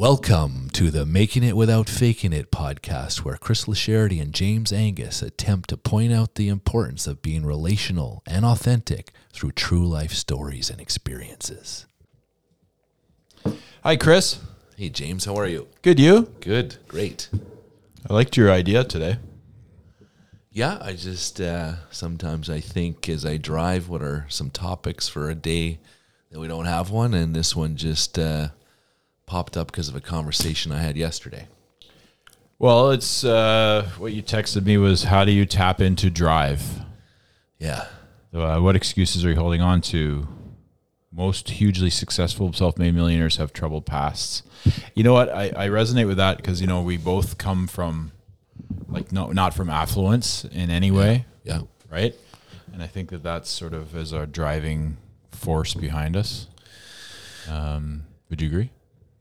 Welcome to the Making It Without Faking It podcast, where Chris Lasherity and James Angus attempt to point out the importance of being relational and authentic through true life stories and experiences. Hi, Chris. Hey, James, how are you? Good, you? Good, great. I liked your idea today. Yeah, I just uh, sometimes I think as I drive, what are some topics for a day that we don't have one, and this one just uh, popped up because of a conversation I had yesterday. Well, it's uh, what you texted me was how do you tap into drive? Yeah, Uh, what excuses are you holding on to? Most hugely successful self-made millionaires have troubled pasts. You know what? I, I resonate with that because you know we both come from like no not from affluence in any way, yeah, right? And I think that that's sort of as our driving force behind us. Um, would you agree?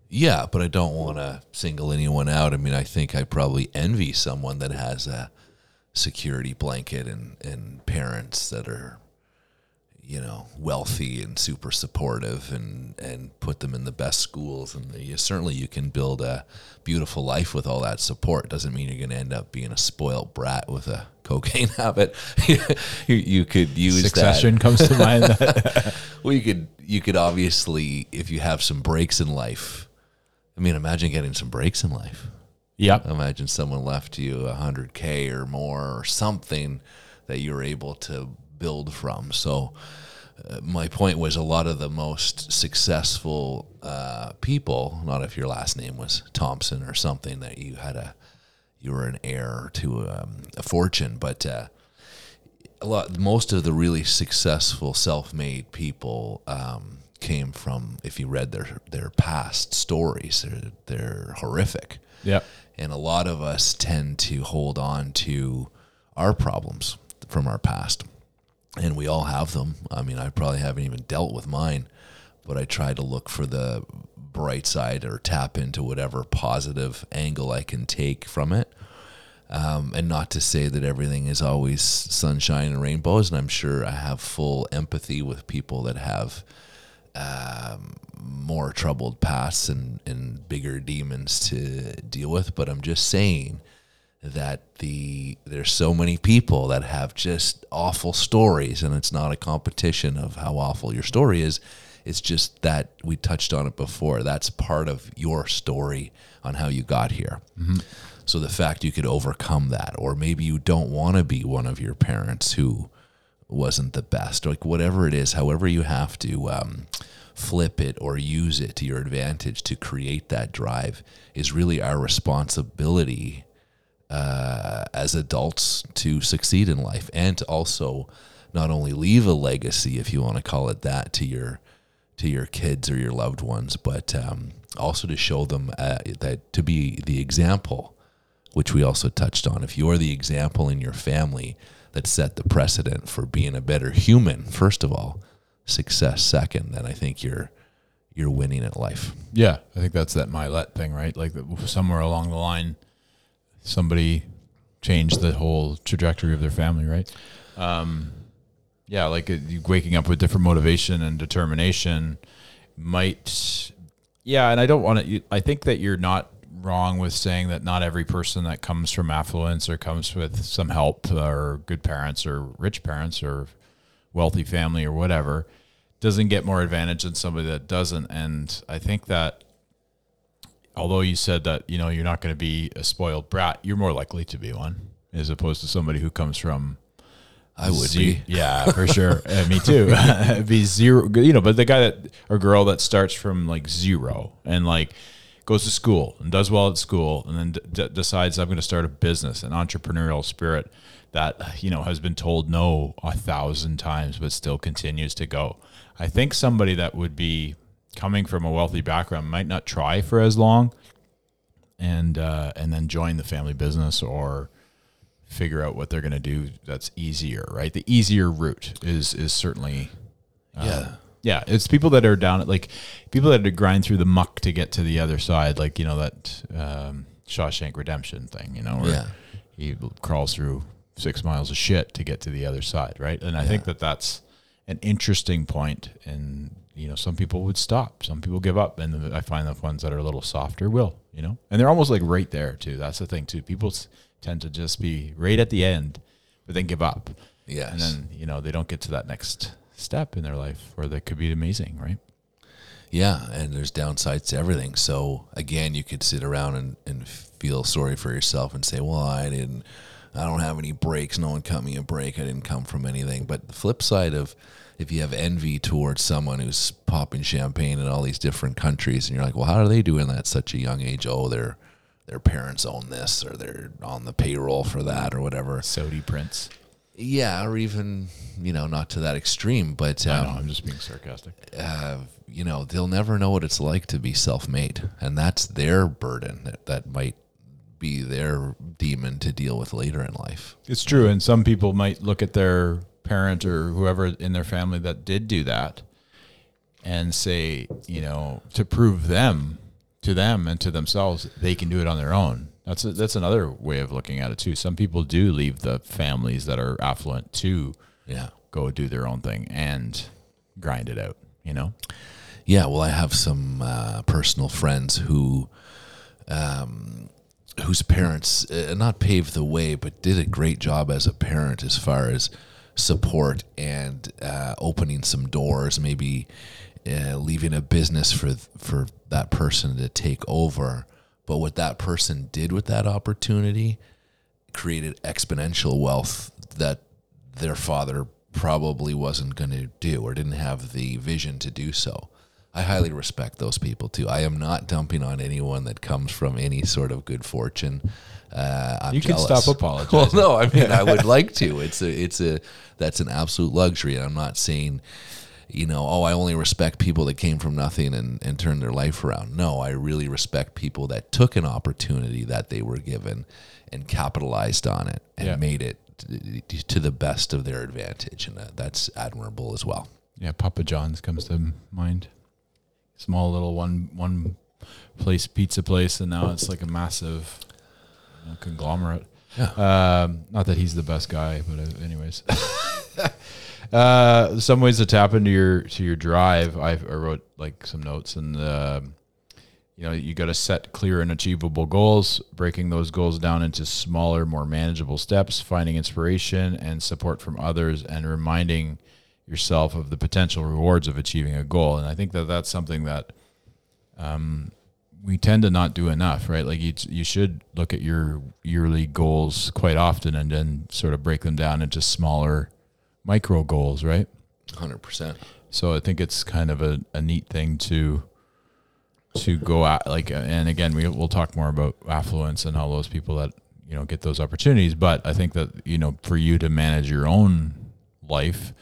Yeah. But I don't want to single anyone out. I mean, I think I probably envy someone that has a security blanket and and parents that are you know wealthy and super supportive and and put them in the best schools and you, certainly you can build a beautiful life with all that support doesn't mean you're going to end up being a spoiled brat with a cocaine habit you, you could use that. Succession that comes to mind. well you could you could obviously if you have some breaks in life i mean imagine getting some breaks in life yep. imagine someone left you a hundred k or more or something that you're able to build from. So uh, my point was a lot of the most successful uh, people, not if your last name was Thompson or something that you had a you were an heir to um, a fortune, but uh, a lot most of the really successful self-made people um, came from if you read their their past stories, they're, they're horrific. Yep. and a lot of us tend to hold on to our problems from our past. And we all have them. I mean i probably haven't even dealt with mine but i try to look for the bright side or tap into whatever positive angle i can take from it. Um, and not to say that everything is always sunshine and rainbows and i'm sure i have full empathy with people that have um, more troubled pasts and, and bigger demons to deal with. But I'm just saying that the there's so many people that have just awful stories, and it's not a competition of how awful your story is. It's just that we touched on it before. That's part of your story on how you got here. So the fact you could overcome that, or maybe you don't want to be one of your parents who wasn't the best, like whatever it is, however you have to um, flip it or use it to your advantage to create that drive is really our responsibility uh, as adults to succeed in life and to also not only leave a legacy, if you want to call it that, to your to your kids or your loved ones, but um, also to show them uh, that to be the example, which we also touched on. If you're the example in your family that set the precedent for being a better human, first of all, success second, then I think you're you're winning at life. Yeah, I think that's that Milet thing, right? Like somewhere along the line, somebody changed the whole trajectory of their family, right? Um, yeah, like waking up with different motivation and determination might. Yeah, and I don't want to. I think that you're not wrong with saying that not every person that comes from affluence or comes with some help or good parents or rich parents or wealthy family or whatever doesn't get more advantage than somebody that doesn't. And I think that although you said that, you know, you're not going to be a spoiled brat, you're more likely to be one as opposed to somebody who comes from I would be. Yeah, for sure. Uh, me too. be zero, you know, but the guy that or girl that starts from like zero and like goes to school and does well at school and then d- decides I'm going to start a business, an entrepreneurial spirit that, you know, has been told no a thousand times, but still continues to go. I think somebody that would be coming from a wealthy background might not try for as long and, uh, and then join the family business or, figure out what they're going to do that's easier right the easier route is is certainly uh, Yeah. Yeah it's people that are down at like people that had to grind through the muck to get to the other side like you know that um, shawshank redemption thing you know where Yeah. he crawls through six miles of shit to get to the other side right and i think that that's an interesting point in you know, some people would stop, some people give up, and the- I find the ones that are a little softer will, you know, and they're almost like right there too. That's the thing too. People tend to just be right at the end, but then give up, Yes. and then you know they don't get to that next step in their life where that could be amazing, right? Yeah, and there's downsides to everything. So again, you could sit around and, and feel sorry for yourself and say, "Well, I didn't, I don't have any breaks. No one cut me a break. I didn't come from anything." But the flip side of if you have envy towards someone who's popping champagne in all these different countries, and you're like, "Well, how are they doing that at such a young age? Oh, their their parents own this, or they're on the payroll for that, or whatever." Saudi prince. Yeah, or even you know, not to that extreme, but I um, know, I'm just being sarcastic. uh, you know, they'll never know what it's like to be self-made, and that's their burden that, that might be their demon to deal with later in life. It's true, and some people might look at their parent or whoever in their family that did do that and say, you know, to prove them to them and to themselves, they can do it on their own. That's a, that's another way of looking at it too. Some people do leave the families that are affluent to Yeah, go do their own thing and grind it out. You know, yeah. Well, I have some uh, personal friends who, um, whose parents uh, not paved the way, but did a great job as a parent as far as support and uh, opening some doors, maybe uh, leaving a business for for that person to take over. But what that person did with that opportunity created exponential wealth that their father probably wasn't going to do or didn't have the vision to do so. I highly respect those people too. I am not dumping on anyone that comes from any sort of good fortune. Uh, I'm You can jealous. stop apologizing. Well, no, I mean I would like to. It's a, it's a, that's an absolute luxury. And I'm not saying, you know, oh, I only respect people that came from nothing and, and turned their life around. No, I really respect people that took an opportunity that they were given and capitalized on it and Yeah. made it to, to the best of their advantage. And that, that's admirable as well. yeah, Papa John's comes to mind. Small little one one place pizza place, and now it's like a massive you know, conglomerate. Yeah. Um, not that he's the best guy, but uh, anyways. uh, some ways to tap into your to your drive. I, I wrote like some notes, and uh, you know you got to set clear and achievable goals, breaking those goals down into smaller, more manageable steps, finding inspiration and support from others, and reminding yourself of the potential rewards of achieving a goal. And I think that that's something that um, we tend to not do enough, right? Like you, you should look at your yearly goals quite often and then sort of break them down into smaller micro goals, right? 100%. So I think it's kind of a, a neat thing to to go at like and again we we'll talk more about affluence and all those people that you know get those opportunities but I think that you know for you to manage your own life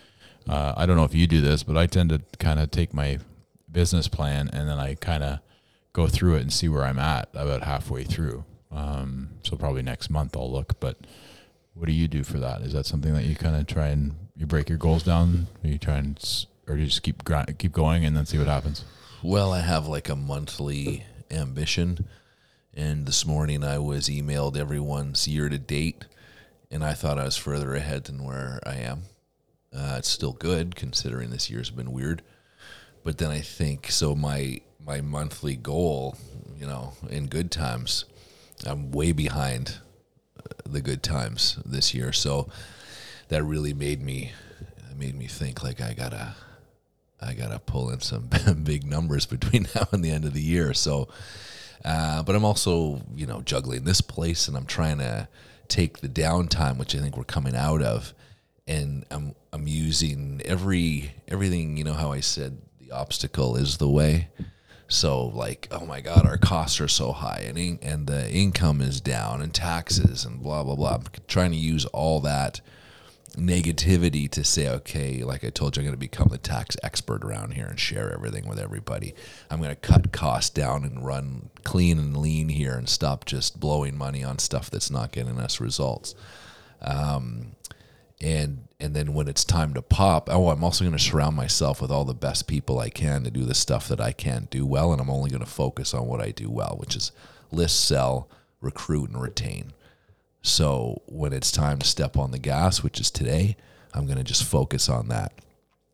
uh, I don't know if you do this but I tend to kind of take my business plan and then I kind of go through it and see where I'm at about halfway through um, so probably next month I'll look but what do you do for that is that something that you kind of try and you break your goals down or you try and or you just keep keep going and then see what happens Well, I have like a monthly ambition. And this morning I was emailed everyone's year to date, and I thought I was further ahead than where I am. Uh, it's still good considering this year's been weird. But then I think so. My my monthly goal, you know, in good times, I'm way behind uh, the good times this year. So that really made me made me think like I gotta I gotta pull in some big numbers between now and the end of the year. So, uh, but I'm also you know juggling this place, and I'm trying to take the downtime, which I think we're coming out of, and I'm I'm using every everything. You know how I said the obstacle is the way. So like, oh my God, our costs are so high, and in, and the income is down, and taxes, and blah blah blah. I'm trying to use all that negativity to say, okay, like I told you, I'm going to become the tax expert around here and share everything with everybody. I'm going to cut costs down and run clean and lean here and stop just blowing money on stuff that's not getting us results. Um, and and then when it's time to pop, oh, I'm also going to surround myself with all the best people I can to do the stuff that I can't do well, and I'm only going to focus on what I do well, which is list, sell, recruit, and retain. So when it's time to step on the gas, which is today, I'm going to just focus on that.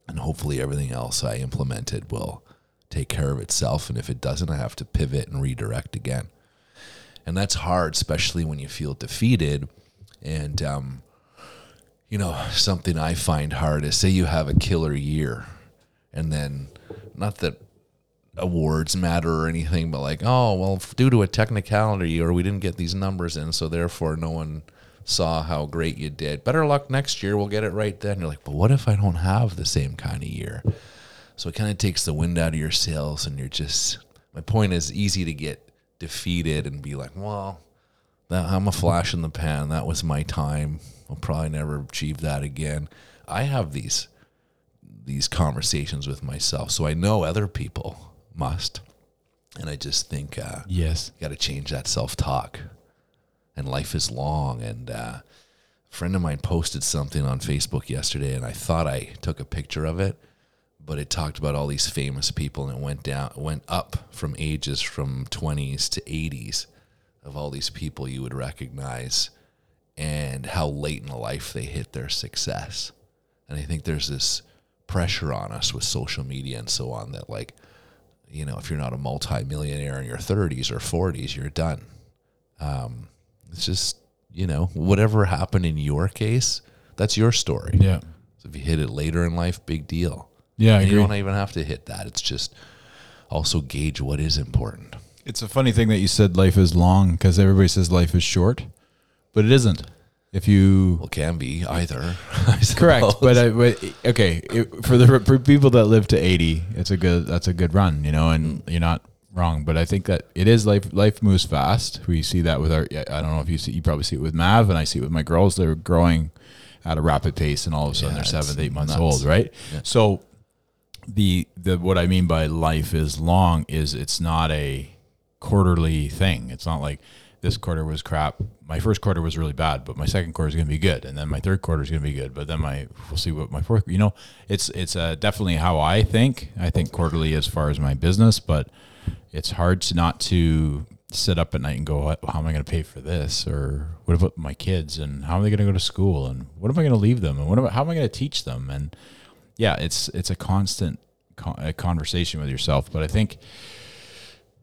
and hopefully everything else I implemented will take care of itself. And if it doesn't, I have to pivot and redirect again. And that's hard, especially when you feel defeated. And, um, you know, something I find hard is say you have a killer year, and then not that awards matter or anything, but like, oh, well, due to a technicality or we didn't get these numbers in, so therefore no one saw how great you did. Better luck next year. We'll get it right then. You're like, but what if I don't have the same kind of year? So it kind of takes the wind out of your sails, and you're just. My point is, easy to get defeated and be like, well, that, I'm a flash in the pan. That was my time. I'll probably never achieve that again. I have these these conversations with myself, so I know other people must, and I just think, uh, Yes. got to change that self talk. And life is long. And uh, a friend of mine posted something on Facebook yesterday, and I thought I took a picture of it, but it talked about all these famous people, and it went down, went up from ages from 20s to 80s of all these people you would recognize, and how late in life they hit their success. And I think there's this pressure on us with social media and so on that like you know, if you're not a multimillionaire in your 30s or 40s, you're done. Um, it's just, you know, whatever happened in your case, that's your story. Yeah. So if you hit it later in life, big deal. Yeah, you don't even have to hit that. It's just also gauge what is important. It's a funny thing that you said life is long because everybody says life is short, but it isn't. If you Well, can be either. Correct, but, I, but okay, it, for the for people that live to eighty, it's a good that's a good run, you know, and mm. you're not wrong. But I think that it is life. Life moves fast. We see that with our. I don't know if you see. You probably see it with Mav, and I see it with my girls. They're growing at a rapid pace, and all of a sudden Yeah, they're seven, eight months nuts. old, right? Yeah. So the the what I mean by life is long is it's not a quarterly thing. It's not like this quarter was crap. My first quarter was really bad, but my second quarter is going to be good, and then my third quarter is going to be good. But then my we'll see what my fourth. You know, it's it's uh, definitely how I think. I think quarterly as far as my business, but it's hard to not to sit up at night and go, how am I going to pay for this? Or what about my kids? And how are they going to go to school? And what am I going to leave them? And what am I, how am I going to teach them? And yeah, it's it's a constant con- conversation with yourself. But I think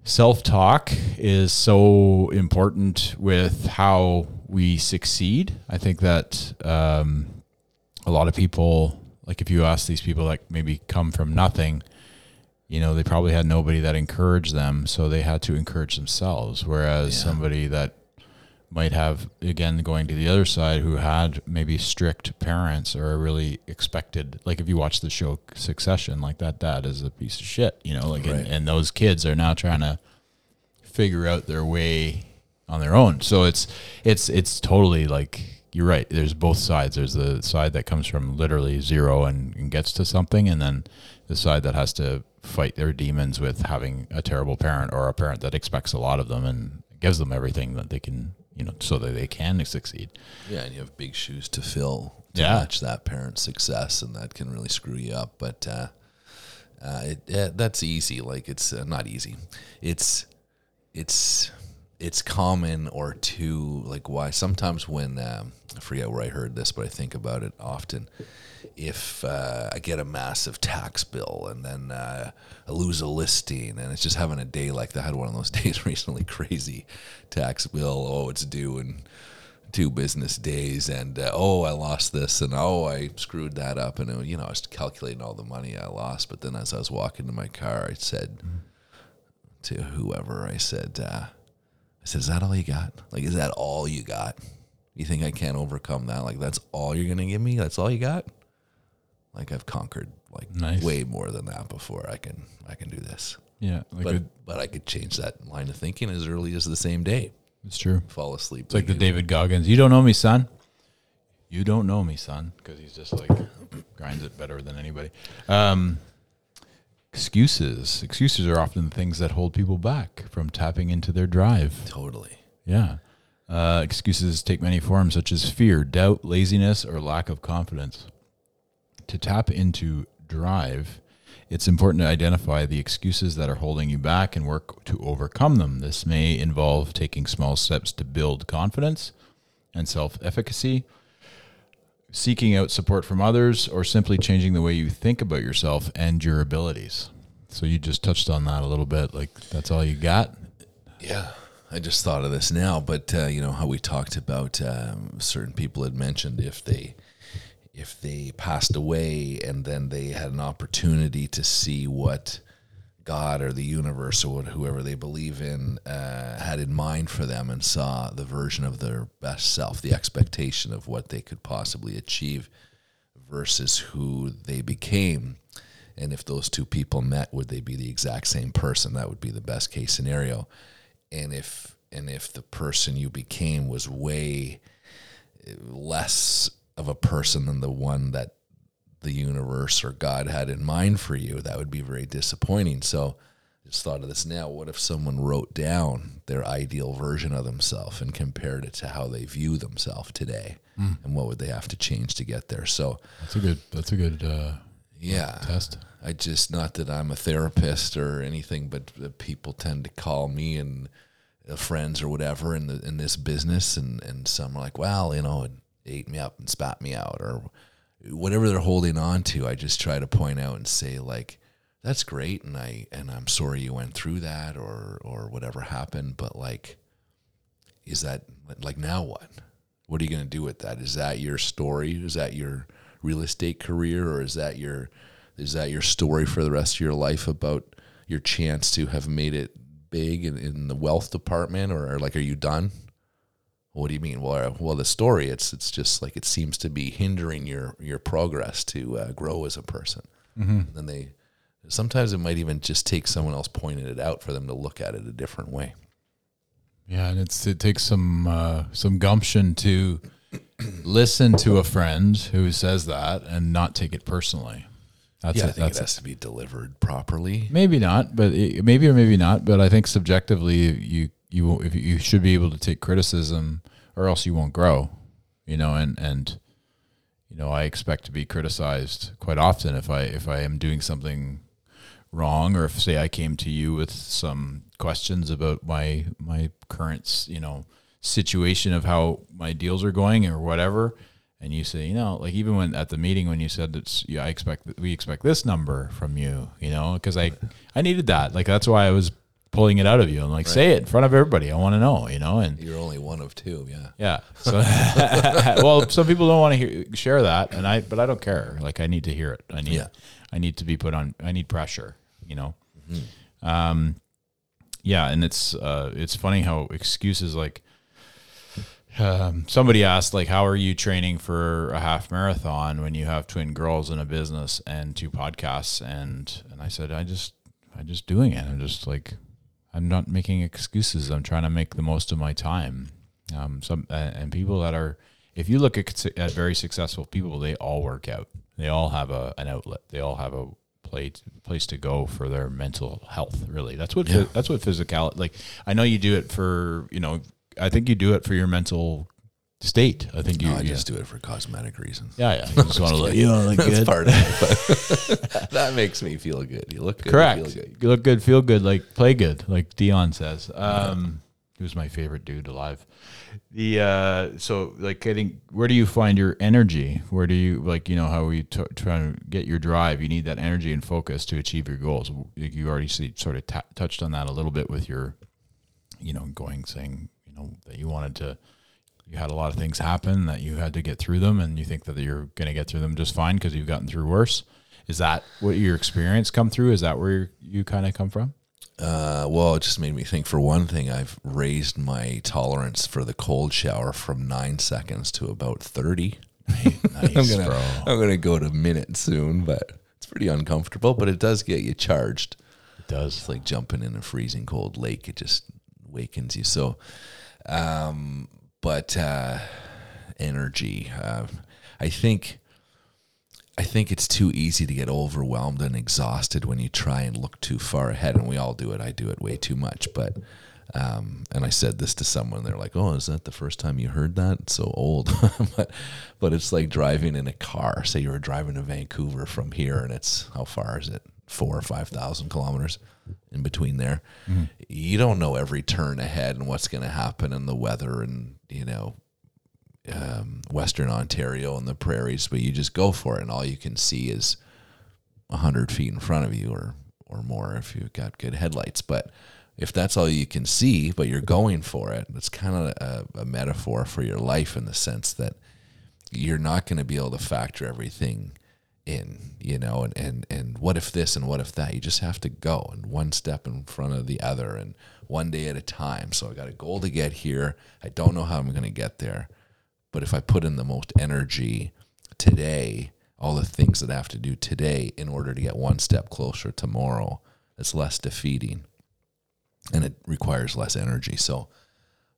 self talk is so important with how we succeed. I think that um, a lot of people, like if you ask these people, like maybe come from nothing, you know, they probably had nobody that encouraged them, so they had to encourage themselves. Whereas Yeah. somebody that might have again going to the other side who had maybe strict parents or really expected like if you watch the show succession like that dad is a piece of shit you know like Right. and, and those kids are now trying to figure out their way on their own. So it's it's it's totally like you're right. There's both sides. There's the side that comes from literally zero and, and gets to something and then the side that has to fight their demons with having a terrible parent or a parent that expects a lot of them and gives them everything that they can you know so that they can succeed Yeah, and you have big shoes to fill to Yeah. match that parent's success, and that can really screw you up. But uh, uh, it, that's easy. Like it's uh, not easy. It's it's it's common or two like why sometimes when um, I forget where I heard this, but I think about it often. If uh, I get a massive tax bill and then uh, I lose a listing, and it's just having a day like that. I had one of those days recently, crazy tax bill. Oh, it's due in two business days, and uh, oh, I lost this, and oh, I screwed that up, and uh, you know, I was calculating all the money I lost. But then, as I was walking to my car, I said to whoever, I said, uh, I said, "Is that all you got? Like, is that all you got? You think I can't overcome that? Like, that's all you're gonna give me? That's all you got? Like, I've conquered like Nice. way more than that before. I can, I can do this." yeah like But it- but I could change that line of thinking as early as the same day. it's true Fall asleep. It's like the David Goggins. You don't know me, son. You don't know me, son, because he's just like grinds it better than anybody. Um, excuses. Excuses are often the things that hold people back from tapping into their drive. totally. Yeah. Uh, excuses take many forms, such as fear, doubt, laziness, or lack of confidence. To tap into drive, it's important to identify the excuses that are holding you back and work to overcome them. This may involve taking small steps to build confidence and self efficacy. seeking out support from others or simply changing the way you think about yourself and your abilities. So you just touched on that a little bit. Like that's all you got. Yeah, I just thought of this now, but uh, you know how we talked about um, certain people had mentioned if they if they passed away and then they had an opportunity to see what God or the universe or whoever they believe in uh, had in mind for them and saw the version of their best self, the expectation of what they could possibly achieve versus who they became. And if those two people met, would they be the exact same person? That would be the best case scenario. And if and if the person you became was way less of a person than the one that the universe or God had in mind for you, that would be very disappointing. So I just thought of this now. What if someone wrote down their ideal version of themselves and compared it to how they view themselves today? Mm. And what would they have to change to get there? So that's a good that's a good uh, yeah test. I just not that I'm a therapist or anything, but people tend to call me and uh, friends or whatever in the in this business, and and some are like, well, you know, ate me up and spat me out, or whatever they're holding on to. I just try to point out and say like, that's great, and I and I'm sorry you went through that, or or whatever happened, but like, is that like now what? What are you going to do with that? Is that your story? Is that your real estate career, or is that your is that your story for the rest of your life about your chance to have made it big in, in the wealth department, or, or like, are you done? What do you mean? Well, uh, well, the story it's it's just like it seems to be hindering your your progress to uh, grow as a person. Mm-hmm. And they sometimes it might even just take someone else pointing it out for them to look at it a different way. Yeah, and it's it takes some uh, some gumption to listen to a friend who says that and not take it personally. That's yeah, a, I think it has a, to be delivered properly. Maybe not, but it, maybe or maybe not. But I think subjectively, you you if you should be able to take criticism, or else you won't grow. You know, and and you know, I expect to be criticized quite often if I if I am doing something wrong, or if say I came to you with some questions about my my current you know situation of how my deals are going or whatever and you say, you know, like even when at the meeting when you said that yeah, I expect we expect this number from you, you know, because I I needed that. Like that's why I was pulling it out of you and like right. say it in front of everybody. I want to know, you know. And you're only one of two, yeah. Yeah. So well, some people don't want to hear, share that, and I but I don't care. Like I need to hear it. I need yeah. I need to be put on. I need pressure, you know. Mm-hmm. Um, yeah, and it's uh, it's funny how excuses like um, somebody asked like how are you training for a half marathon when you have twin girls in a business and two podcasts and and i said i just I'm just doing it i'm just like i'm not making excuses. I'm trying to make the most of my time. Um, some and people that are if you look at, at very successful people they all work out. They all have a an outlet. They all have a place place to go for their mental health really. That's what yeah. that's what physical like i know you do it for you know I think you do it for your mental state. I think you. No, I just do it for cosmetic reasons. Yeah, yeah. You just want to look. You know, look That's good. part of it. But that makes me feel good. You look good. Correct. You, good. you look good, feel good, like play good, like Deion says. Um, he was my favorite dude alive. The uh, so like getting where do you find your energy? Where do you like you know how we t- trying to get your drive? You need that energy and focus to achieve your goals. You already see, sort of t- touched on that a little bit with your, you know, going saying you know that you wanted to you had a lot of things happen that you had to get through them and you think that you're going to get through them just fine because you've gotten through worse is that what your experience come through is that where you kind of come from uh, well, it just made me think. For one thing, I've raised my tolerance for the cold shower from nine seconds to about thirty. nice, I'm gonna, bro. I'm gonna go to minute soon, but it's pretty uncomfortable. But it does get you charged. It does. It's like jumping in a freezing cold lake. It just wakens you. So, um, but uh, energy. Uh, I think. I think it's too easy to get overwhelmed and exhausted when you try and look too far ahead, and we all do it. I do it way too much, but um, and I said this to someone. They're like, "Oh, is that the first time you heard that? It's so old." but but it's like driving in a car. Say you were driving to Vancouver from here, and it's how far is it? Four or five thousand kilometers in between there. Mm-hmm. You don't know every turn ahead and what's going to happen and the weather and, you know, um, Western Ontario and the prairies, but you just go for it, and all you can see is hundred feet in front of you, or or more if you've got good headlights. But if that's all you can see, but you're going for it, it's kind of a, a metaphor for your life in the sense that you're not going to be able to factor everything in, you know, and, and, and what if this and what if that? You just have to go and one step in front of the other and one day at a time. So I got a goal to get here. I don't know how I'm going to get there. But if I put in the most energy today, all the things that I have to do today in order to get one step closer tomorrow, it's less defeating and it requires less energy. So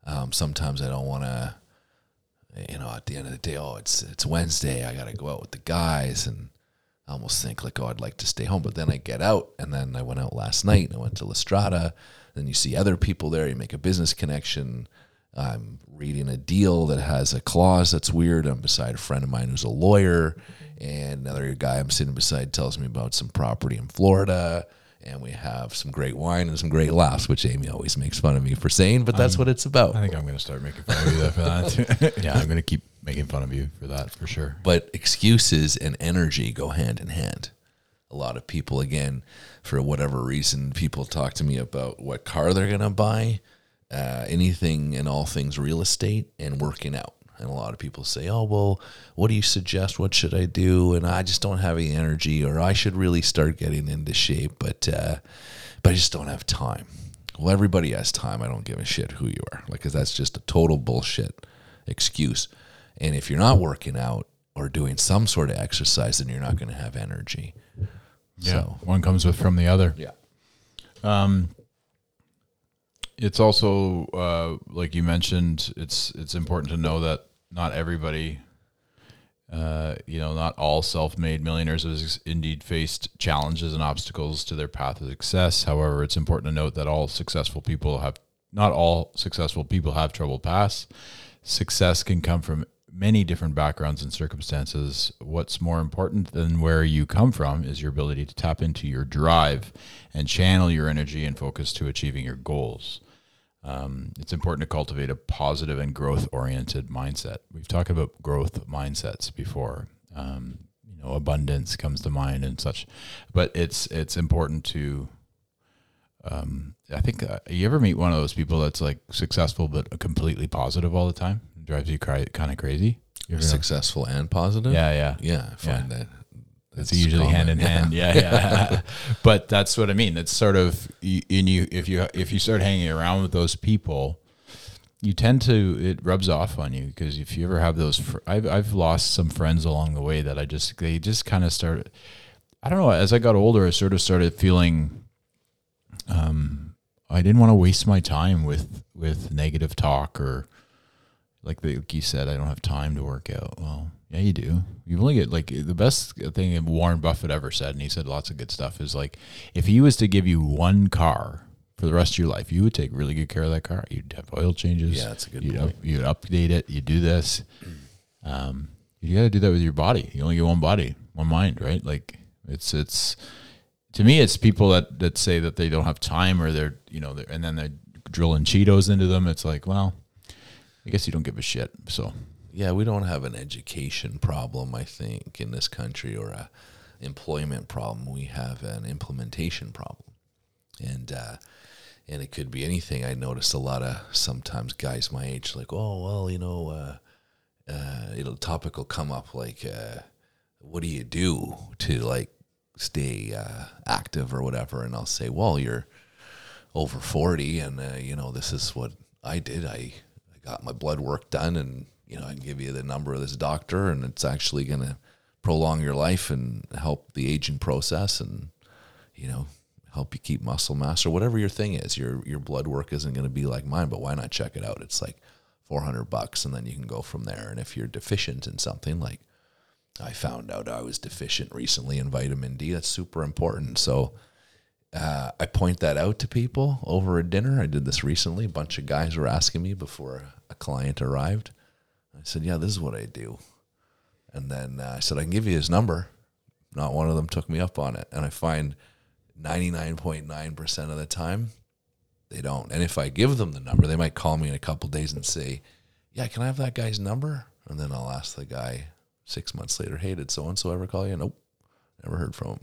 um, sometimes I don't want to you know, at the end of the day, oh, it's it's Wednesday. I got to go out with the guys, and I almost think like, oh, I'd like to stay home. But then I get out, and then I went out last night. And I went to La Strada. Then you see other people there. You make a business connection. I'm reading a deal that has a clause that's weird. I'm beside a friend of mine who's a lawyer, and another guy I'm sitting beside tells me about some property in Florida and we have some great wine and some great laughs, which Amy always makes fun of me for saying, but that's what it's about. I think I'm going to start making fun of you for that. yeah, I'm going to keep making fun of you for that for sure. But excuses and energy go hand in hand. A lot of people, again, for whatever reason, people talk to me about what car they're going to buy, uh, anything and all things real estate, and working out. And a lot of people say, "Oh, well, what do you suggest? What should I do?" And I just don't have any energy, or I should really start getting into shape, but uh, but I just don't have time. Well, everybody has time. I don't give a shit who you are, like, because that's just a total bullshit excuse. And if you're not working out or doing some sort of exercise, then you're not going to have energy. Yeah, so, one comes with from the other. Yeah. Um, it's also uh, like you mentioned. It's it's important to know that not everybody, uh, you know, not all self-made millionaires has indeed faced challenges and obstacles to their path of success. However, it's important to note that all successful people have not all successful people have troubled paths. Success can come from many different backgrounds and circumstances. What's more important than where you come from is your ability to tap into your drive and channel your energy and focus to achieving your goals. Um, it's important to cultivate a positive and growth oriented mindset. We've talked about growth mindsets before. Um, you know, abundance comes to mind and such, but it's it's important to. Um, I think uh, you ever meet one of those people that's like successful but completely positive all the time, drives you cry, kind of crazy. You're Successful and positive. Yeah, yeah, yeah. I find yeah. that it's usually common. hand in hand. Yeah, yeah. but that's what I mean. It's sort of in you if you if you start hanging around with those people, you tend to it rubs off on you because if you ever have those, fr- I've I've lost some friends along the way that I just they just kind of started. I don't know. As I got older, I sort of started feeling. Um, I didn't want to waste my time with with negative talk or, like, the, like you said, I don't have time to work out. Well, yeah, you do. You only get like the best thing Warren Buffett ever said, and he said lots of good stuff. Is like if he was to give you one car for the rest of your life, you would take really good care of that car. You'd have oil changes. Yeah, that's a good you'd point. Up, you'd update it. You do this. Um, you got to do that with your body. You only get one body, one mind, right? Like it's it's to me, it's people that that say that they don't have time or they're you know, they're, and then they're drilling Cheetos into them. It's like, well, I guess you don't give a shit. So yeah, we don't have an education problem, I think, in this country or a employment problem. We have an implementation problem, and uh, and it could be anything. I notice a lot of sometimes guys my age like, oh well, you know, uh, uh, it'll topic will come up like, uh, what do you do to like stay uh, active or whatever, and I'll say, well, you're over forty, and uh, you know, this is what I did. I got my blood work done and you know, I can give you the number of this doctor, and it's actually going to prolong your life and help the aging process, and you know, help you keep muscle mass or whatever your thing is. Your your blood work isn't going to be like mine, but why not check it out? It's like four hundred bucks, and then you can go from there. And if you're deficient in something, like I found out I was deficient recently in vitamin D, that's super important. So. Uh, I point that out to people over a dinner. I did this recently. A bunch of guys were asking me before a client arrived I said, Yeah, this is what I do. And then uh, I said, I can give you his number. Not one of them took me up on it. And I find 99.9% of the time, they don't. And if I give them the number, they might call me in a couple days and say, Yeah, can I have that guy's number? And then I'll ask the guy six months later, hey, did so and so ever call you? Nope. Never heard from him.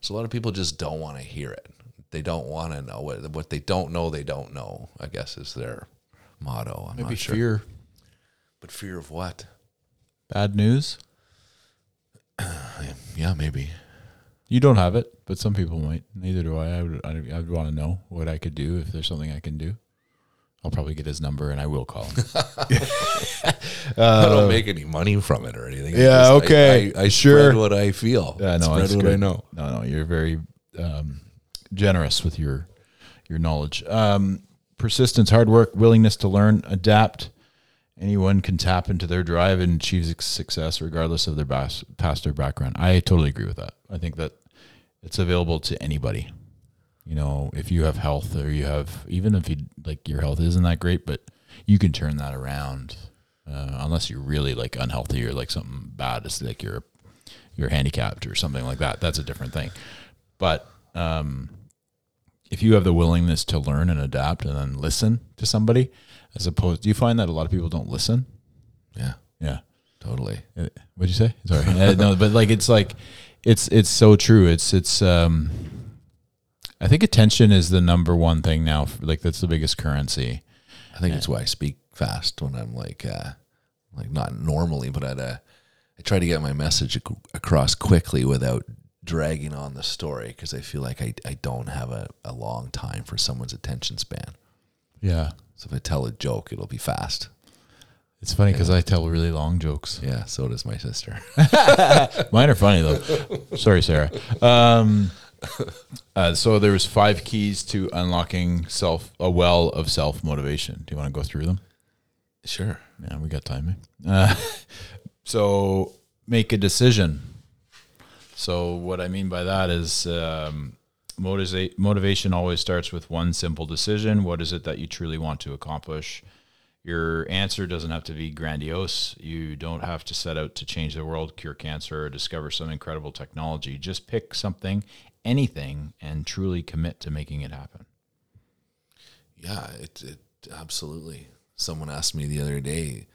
So a lot of people just don't want to hear it. They don't want to know what what they don't know. They don't know. I guess is their motto. I'm Maybe not sure. fear, but fear of what? bad news. Yeah, maybe. You don't have it, but some people might. Neither do I. I would. I would want to know what I could do if there's something I can do. I'll probably get his number and I will call him. I don't make any money from it or anything. I Uh, yeah, just- I- okay, I, I sure. spread what I feel. Yeah, no, spread that's what I good. know. No, no, you're very um, generous with your your knowledge. Um, persistence, hard work, willingness to learn, adapt. Anyone can tap into their drive and achieve suc- success, regardless of their bas- past or background. I totally agree with that. I think that it's available to anybody. You know, if you have health, or you have even if you like your health isn't that great, but you can turn that around. Uh, unless you're really like unhealthy or like something bad, it's like you're you're handicapped or something like that. That's a different thing. But um, if you have the willingness to learn and adapt and then listen to somebody, as opposed, do you find that a lot of people don't listen? Yeah, Yeah. totally. Uh, What'd you say? Sorry. Uh, no, but like it's like it's it's so true. It's it's um I think attention is the number one thing now. Like that's the biggest currency. I think that's why I speak fast when I'm like, uh, like not normally, but I'd, uh, I try to get my message ac- across quickly without dragging on the story because I feel like I, I don't have a, a long time for someone's attention span. Yeah. So if I tell a joke, it'll be fast. It's funny because I tell really long jokes. Yeah, so does my sister. Mine are funny though. Sorry, Sarah. Um, uh, so there was five keys to unlocking self a well of self motivation. Do you want to go through them? sure. Yeah, we got time. eh? Uh, so make a decision. So what I mean by that is um, motiva- motivation always starts with one simple decision. What is it that you truly want to accomplish? Your answer doesn't have to be grandiose. You don't have to set out to change the world, cure cancer, or discover some incredible technology. Just pick something, anything, and truly commit to making it happen. Yeah, it, it absolutely. Someone asked me the other day.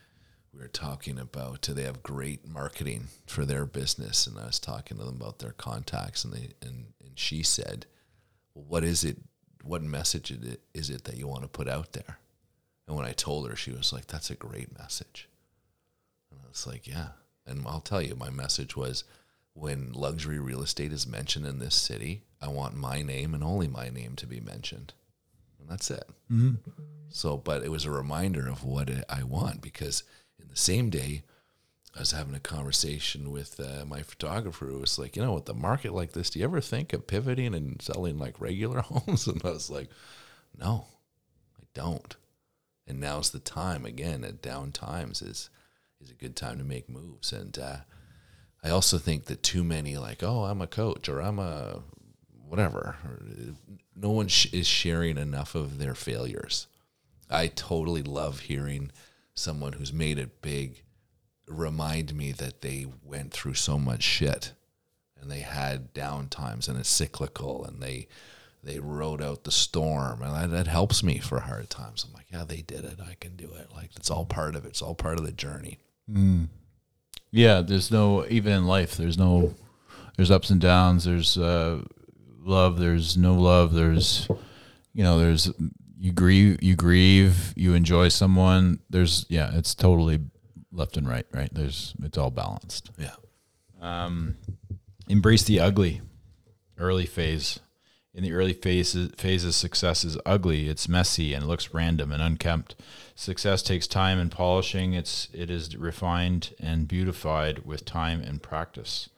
We were talking about they have great marketing for their business, and I was talking to them about their contacts, and they and, and she said, well, "What is it? What message is it that you want to put out there?" And when I told her, she was like, "That's a great message." And I was like, "Yeah." And I'll tell you, my message was, when luxury real estate is mentioned in this city, I want my name and only my name to be mentioned and that's it. So, but it was a reminder of what I want because in the same day, I was having a conversation with uh, my photographer who was like, you know, with the market like this, do you ever think of pivoting and selling like regular homes? And I was like, no, I don't. And now's the time again. At down times is is a good time to make moves. And uh, I also think that too many like, oh, I'm a coach or I'm a whatever. No one sh- is sharing enough of their failures. I totally love hearing someone who's made it big remind me that they went through so much shit and they had down times and it's cyclical and they they rode out the storm and that, that helps me for hard times. I'm like, yeah, they did it. I can do it. Like it's all part of it. It's all part of the journey. Mm. Yeah, there's no even in life. There's no there's ups and downs. There's uh, love. There's no love. There's you know there's you grieve. You grieve. You enjoy someone. There's yeah. It's totally left and right. Right. There's it's all balanced. Yeah. Um, embrace the ugly. Early phase. In the early phases, phases, success is ugly. It's messy and looks random and unkempt. Success takes time and polishing. It's it is refined and beautified with time and practice.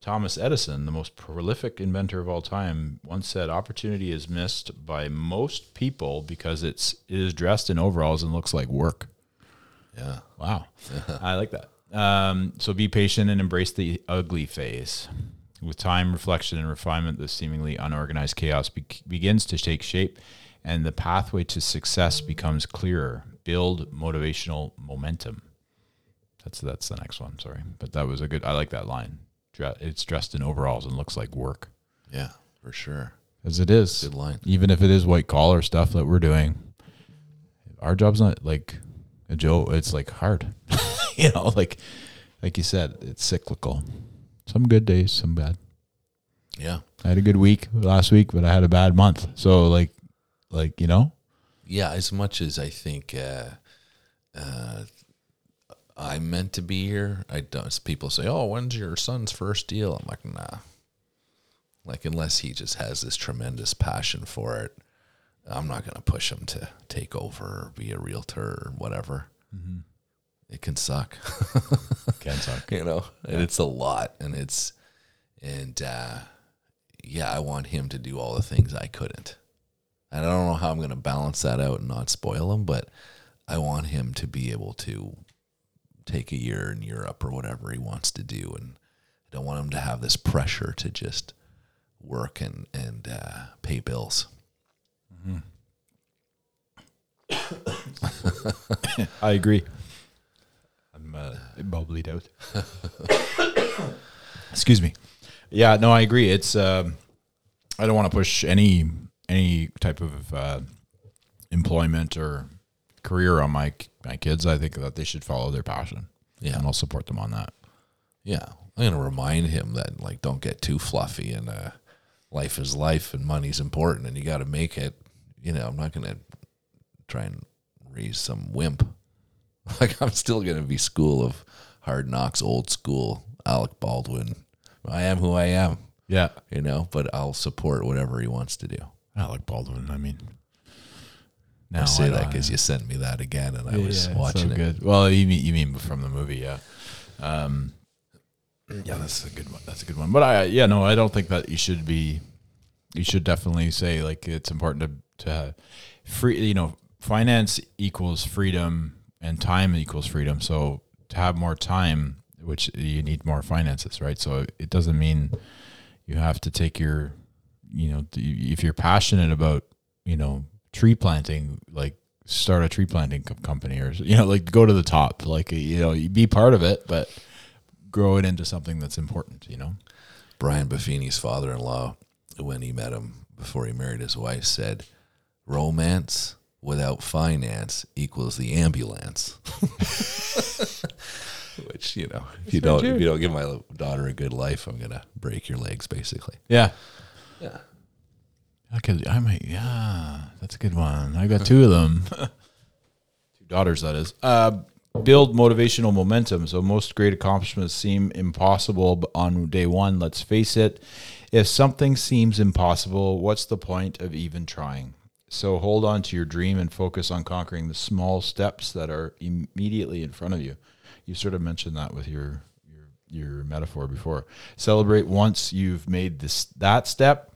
Thomas Edison, the most prolific inventor of all time, once said, "Opportunity is missed by most people because it's it is dressed in overalls and looks like work." Yeah. Wow. I like that. Um, so be patient and embrace the ugly phase. With time, reflection, and refinement, the seemingly unorganized chaos be- begins to take shape and the pathway to success becomes clearer. Build motivational momentum. That's that's the next one. Sorry, but that was a good. I like that line. It's dressed in overalls and looks like work, Yeah, for sure. as it is. Good line. Even if it is white collar stuff that we're doing, our job's not like a Joe. It's like hard. you know, like like you said, it's cyclical. Some good days, some bad. Yeah. I had a good week last week, but I had a bad month. So like like, you know, Yeah, as much as I think uh, uh, I'm meant to be here, I don't. People say, "Oh, when's your son's first deal?" I'm like, nah. Like unless he just has this tremendous passion for it, I'm not going to push him to take over or be a realtor or whatever. It can suck. can suck. you know and it's a lot and it's and uh yeah i want him to do all the things i couldn't and i don't know how i'm going to balance that out and not spoil him but i want him to be able to take a year in europe or whatever he wants to do and i don't want him to have this pressure to just work and and uh, pay bills I agree. Uh, bubbled out. Excuse me. Yeah, no, I agree. It's um, I don't want to push any any type of uh, employment or career on my my kids. I think that they should follow their passion. Yeah. and I'll support them on that. Yeah, I'm gonna remind him that like don't get too fluffy and uh, life is life and money's important and you got to make it. You know, I'm not gonna try and raise some wimp. Like I'm still gonna be school of hard knocks, old school Alec Baldwin. I am who I am, Yeah, you know, but I'll support whatever he wants to do. Alec Baldwin. I mean, I say that because you sent me that again, and I Yeah, was yeah, watching so it. Good. Well, you mean you mean from the movie, yeah. Um, yeah, that's a good one. That's a good one. But I, yeah, no, I don't think that you should be. You should definitely say like it's important to to free. You know, finance equals freedom, and time equals freedom. So to have more time, which you need more finances, right? So it doesn't mean you have to take your, you know, if you're passionate about, you know, tree planting, like start a tree planting company or you know like go to the top like you know be part of it but grow it into something that's important you know Brian Buffini's father-in-law, when he met him before he married his wife, said, "Romance without finance equals the ambulance." Which you know, if you don't, if you don't give my daughter a good life, I'm gonna break your legs, basically. yeah. Yeah, i could i might yeah that's a good one. I got two of them. Two daughters that is. Uh build motivational momentum. So most great accomplishments seem impossible b- on day one let's face it. If something seems impossible what's the point of even trying so hold on to your dream and focus on conquering the small steps that are immediately in front of you. You sort of mentioned that with your your your metaphor before. Celebrate once you've made this that step.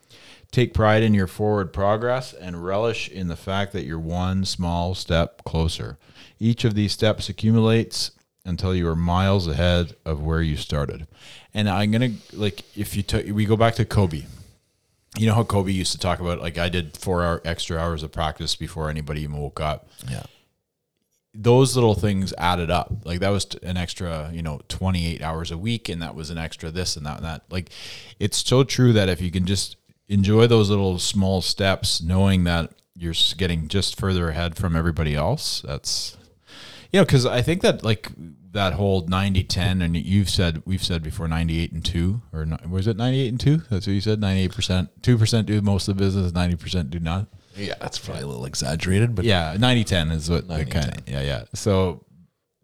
Take pride in your forward progress and relish in the fact that you're one small step closer. Each of these steps accumulates until you are miles ahead of where you started. And i'm gonna like if you took we go back to kobe you know how kobe used to talk about like i did four hour extra hours of practice before anybody even woke up yeah, those little things added up. Like that was an extra, you know, 28 hours a week and that was an extra this and that and that. Like it's so true that if you can just enjoy those little small steps knowing that you're getting just further ahead from everybody else, that's you know, cuz I think that like that whole 90 10 and you've said we've said before 98 and 2 or was it 98 and 2? That's what you said 98%. 2% do most of the business, 90% do not. yeah. That's probably a little exaggerated, but Yeah, 90 10 is what they 90-10. kind of yeah, yeah. So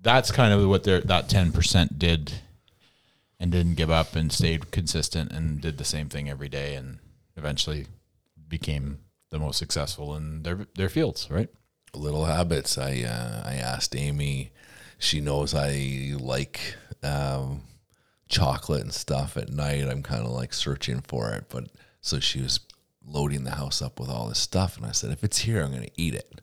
that's kind of what their that 10% did and didn't give up and stayed consistent and did the same thing every day and eventually became the most successful in their their fields, right? Little habits. I uh, I asked Amy. She knows I like um, chocolate and stuff at night. I'm kind of like searching for it, but so she was loading the house up with all this stuff, and I said, if it's here, I'm gonna eat it.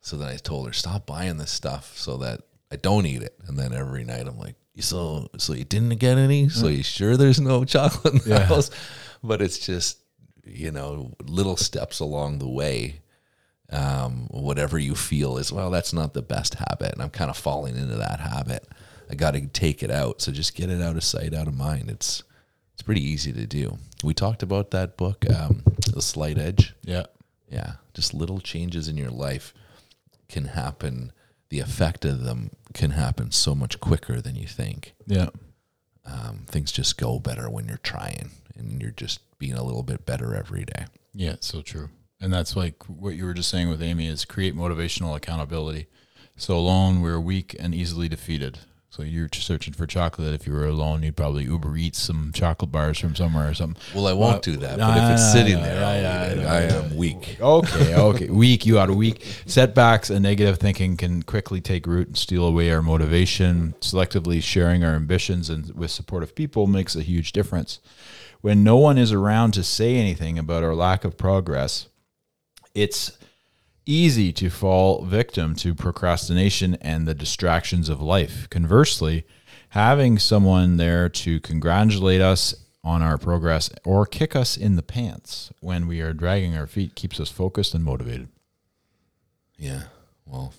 So then I told her, stop buying this stuff so that I don't eat it. And then every night I'm like, so so you didn't get any? So you sure there's no chocolate in the Yeah. house? But it's just you know little steps along the way um, whatever you feel is well that's not the best habit and i'm kind of falling into that habit i got to take it out so just get it out of sight out of mind it's it's pretty easy to do we talked about that book um, the slight edge Yeah. yeah just little changes in your life can happen the effect of them can happen so much quicker than you think. Yeah. Um, things just go better when you're trying and you're just being a little bit better every day. Yeah, so true. And that's like what you were just saying with Amy is create motivational accountability. So alone we're weak and easily defeated. So you're searching for chocolate. If you were alone, you'd probably Uber eat some chocolate bars from somewhere or something. Well, I won't do that. But if it's sitting there, eat it. yeah, I yeah. am weak. Okay, okay. weak, you are weak. Setbacks and negative thinking can quickly take root and steal away our motivation. Selectively sharing our ambitions and with supportive people makes a huge difference. When no one is around to say anything about our lack of progress, it's easy to fall victim to procrastination and the distractions of life. Conversely, having someone there to congratulate us on our progress or kick us in the pants when we are dragging our feet keeps us focused and motivated. Yeah. Well,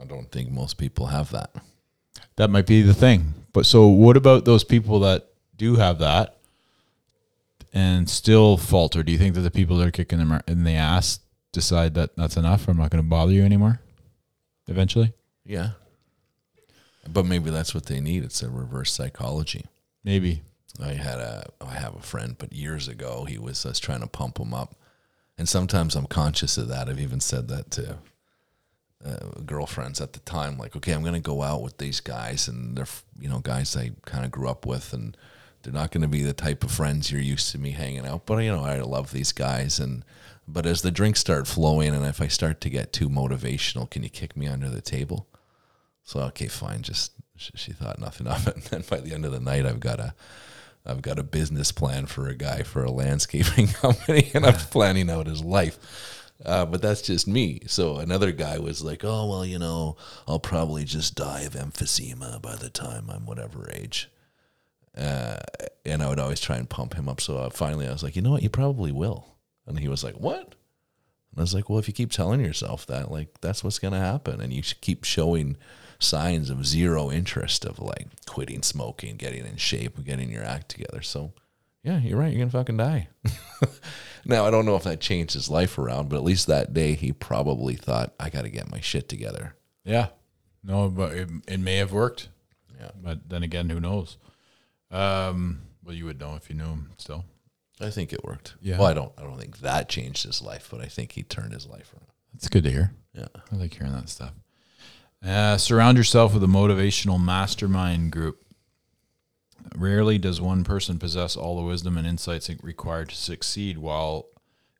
I don't think most people have that. That might be the thing. But so what about those people that do have that and still falter? Do you think that the people that are kicking them in the ass decide that that's enough? I'm not going to bother you anymore eventually? Yeah. But maybe that's what they need. It's a reverse psychology. Maybe. I had a I have a friend, but years ago he was us trying to pump him up, and sometimes I'm conscious of that. I've even said that to uh, girlfriends at the time, like, okay, I'm going to go out with these guys, and they're you know guys I kind of grew up with, and they're not going to be the type of friends you're used to me hanging out. But you know, I love these guys, and but as the drinks start flowing, and if I start to get too motivational, can you kick me under the table? So okay, fine. Just she, thought nothing of it. And then by the end of the night, I've got a I've got a business plan for a guy for a landscaping company, and I'm planning out his life. Uh, but that's just me. So another guy was like, "Oh well, you know, I'll probably just die of emphysema by the time I'm whatever age." Uh, and I would always try and pump him up. So uh, finally, I was like, "You know what? You probably will." And he was like, "What?" And I was like, "Well, if you keep telling yourself that, like, that's what's going to happen, and you keep showing." signs of zero interest of like quitting smoking, getting in shape, getting your act together. So, yeah, you're right. You're gonna fucking die. now, I don't know if that changed his life around, but at least that day he probably thought, I got to get my shit together. Yeah. No, but it, it may have worked. Yeah. But then again, who knows? Um, well, you would know if you knew him still. I think it worked. Yeah. Well, I don't. I don't think that changed his life, but I think he turned his life around. That's good to hear. Yeah. I like hearing that stuff. Uh, surround yourself with a motivational mastermind group. Rarely does one person possess all the wisdom and insights required to succeed. While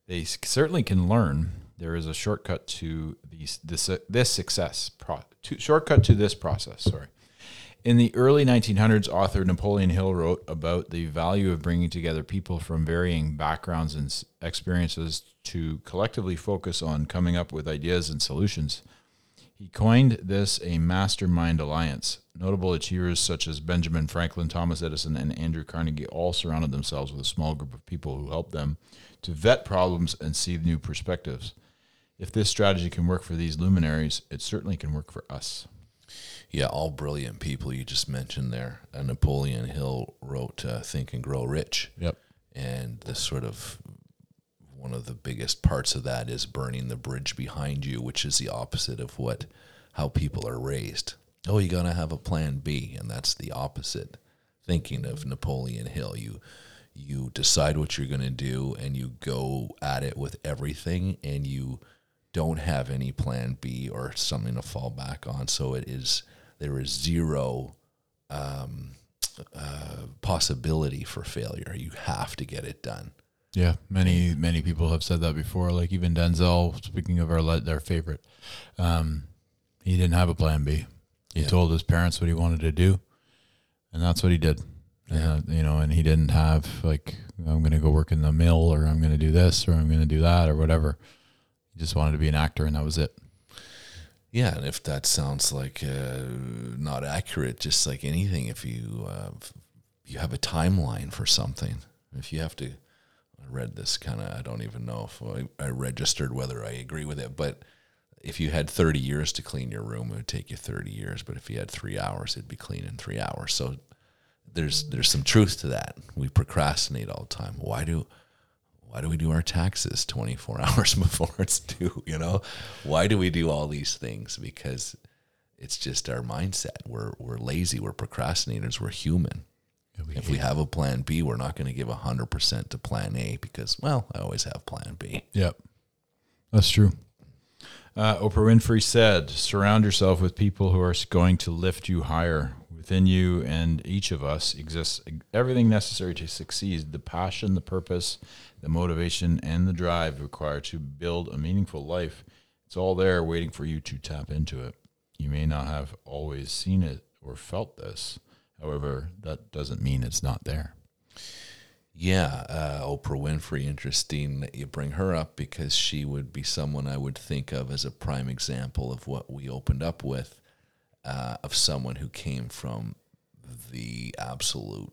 they certainly can learn, there is a shortcut to these, this this success. Pro, to, shortcut to this process. Sorry. In the early 1900s, author Napoleon Hill wrote about the value of bringing together people from varying backgrounds and experiences to collectively focus on coming up with ideas and solutions. He coined this a mastermind alliance. Notable achievers such as Benjamin Franklin, Thomas Edison, and Andrew Carnegie all surrounded themselves with a small group of people who helped them to vet problems and see new perspectives. If this strategy can work for these luminaries, it certainly can work for us. Yeah, all brilliant people you just mentioned there. Uh, Napoleon Hill wrote uh, "Think and Grow Rich." Yep. and the sort of one of the biggest parts of that is burning the bridge behind you, which is the opposite of what how people are raised. Oh, you gotta have a plan B, and that's the opposite thinking of Napoleon Hill. You you decide what you're gonna do, and you go at it with everything, and you don't have any plan B or something to fall back on. So it is there is zero um, uh, possibility for failure. You have to get it done. Yeah, many many people have said that before. Like even Denzel, speaking of our their favorite, um, he didn't have a plan B. He Yeah. told his parents what he wanted to do, and that's what he did. Yeah. Uh, you know, and he didn't have like I'm going to go work in the mill, or I'm going to do this, or I'm going to do that, or whatever. He just wanted to be an actor, and that was it. Yeah, and if that sounds like uh, not accurate, just like anything, if you uh, f- you have a timeline for something, if you have to, I read this kind of, I don't even know if I, I registered whether I agree with it, but if you had 30 years to clean your room, it would take you 30 years, but if you had three hours, it'd be clean in three hours. So there's there's some truth to that. We procrastinate all the time. Why do why do we do our taxes 24 hours before it's due you know why do we do all these things because It's just our mindset. We're we're lazy. We're procrastinators. We're human. We If we have a plan B, we're not going to give 100% to plan A because, well, I always have plan B. Yep. That's true. Uh, Oprah Winfrey said, surround yourself with people who are going to lift you higher. Within you and each of us exists everything necessary to succeed the passion, the purpose, the motivation, and the drive required to build a meaningful life. It's all there waiting for you to tap into it. You may not have always seen it or felt this. However, that doesn't mean it's not there. Yeah, uh, Oprah Winfrey, interesting that you bring her up because she would be someone I would think of as a prime example of what we opened up with uh, of someone who came from the absolute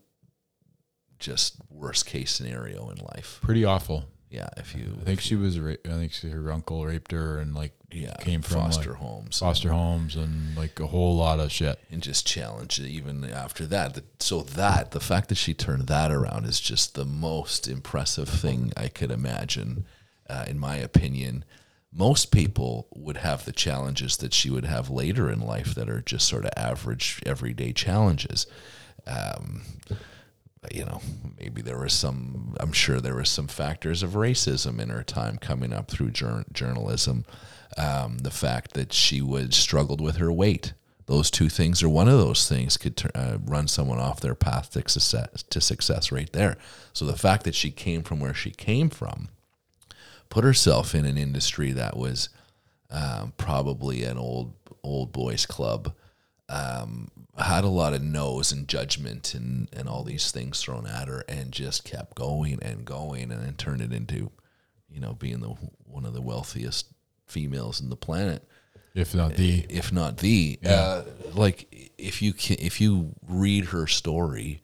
just worst case scenario in life. Pretty awful. Yeah, if you I think she was. Ra- I think she, her uncle raped her and like yeah came from foster like, homes foster homes and like a whole lot of shit. and just challenge it even after that. So that the fact that she turned that around is just the most impressive thing I could imagine, uh, in my opinion. Most people would have the challenges that she would have later in life that are just sort of average, everyday challenges. Um, you know, maybe there was some, I'm sure there was some factors of racism in her time coming up through jour- journalism. Um, the fact that she would struggled with her weight. Those two things, or one of those things, could uh, run someone off their path to success, to success right there. So the fact that she came from where she came from, put herself in an industry that was um, probably an old old boys club, um, had a lot of no's and judgment and, and all these things thrown at her, and just kept going and going, and then turned it into, you know, being the one of the wealthiest females in the planet, If not the. If not the. Uh, like if you can, if you read her story,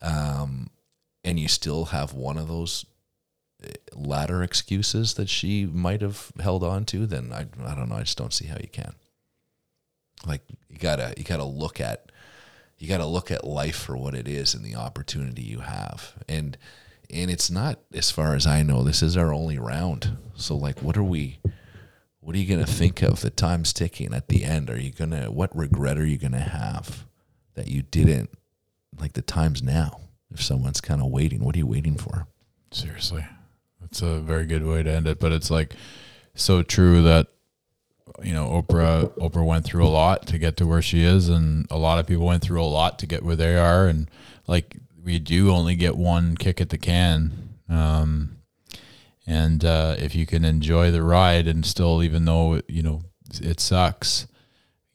um, and you still have one of those latter excuses that she might have held on to, then I I don't know. I just don't see how you can. Like you gotta you gotta look at you gotta look at life for what it is and the opportunity you have. And and it's not as far as I know, this is our only round. So like what are we what are you gonna think of? The time's ticking at the end. Are you gonna what regret are you gonna have that you didn't like the time's now? If someone's kind of waiting, what are you waiting for? seriously, that's a very good way to end it. But it's like so true that you know Oprah Oprah went through a lot to get to where she is, and a lot of people went through a lot to get where they are, and like we do only get one kick at the can. Um, and uh, if you can enjoy the ride and still, even though you know it sucks,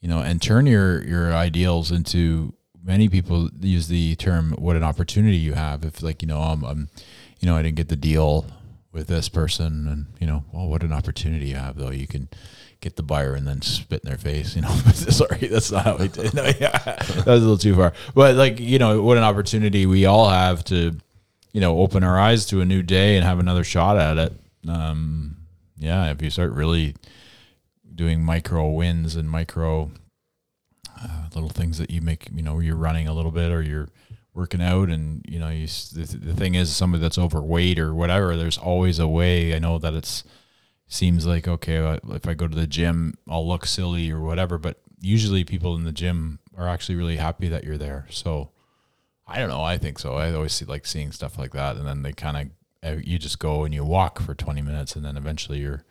you know, and turn your your ideals into many people use the term what an opportunity you have if like you know I'm you know I didn't get the deal with this person and you know well what an opportunity you have though. You can get the buyer and then spit in their face you know? Sorry that's not how we did no, yeah, that was a little too far. But like you know what an opportunity we all have to you know open our eyes to a new day and have another shot at it. Um yeah if you start really doing micro wins and micro uh, little things that you make you know you're running a little bit or you're working out and you know you the, the thing is somebody that's overweight or whatever there's always a way i know that it's seems like okay if i go to the gym i'll look silly or whatever but usually people in the gym are actually really happy that you're there. So i don't know i think so. I always see like seeing stuff like that and then they kind of eh, you just go and you walk for 20 minutes and then eventually you're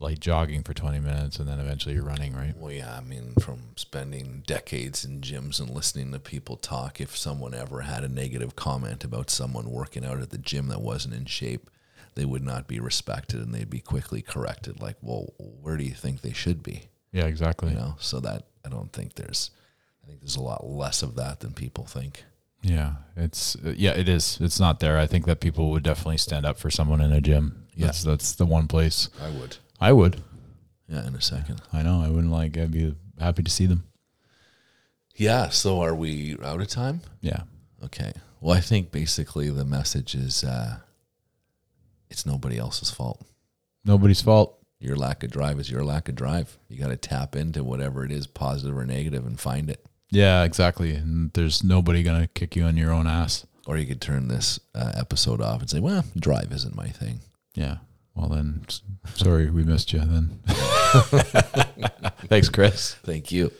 like jogging for 20 minutes and then eventually you're running right Well, yeah, I mean, from spending decades in gyms and listening to people talk, if someone ever had a negative comment about someone working out at the gym that wasn't in shape, they would not be respected and they'd be quickly corrected. Like, well, where do you think they should be? yeah exactly You know, so that I don't think there's, I think there's a lot less of that than people think. Yeah, it's uh, yeah, it is. It's not there. I think that people would definitely stand up for someone in a gym. Yeah. That's that's the one place I would. I would. Yeah, in a second. I know. I wouldn't like. I'd be happy to see them. Yeah. So are we out of time? Yeah. Okay. Well, I think basically the message is uh, it's nobody else's fault. Nobody's fault. Your lack of drive is your lack of drive. You got to tap into whatever it is, positive or negative, and find it. Yeah, exactly. And there's nobody gonna kick you on your own ass. Or you could turn this uh, episode off and say, well, drive isn't my thing. Yeah. Well then, sorry we missed you. Then. Thanks, Chris. Thank you.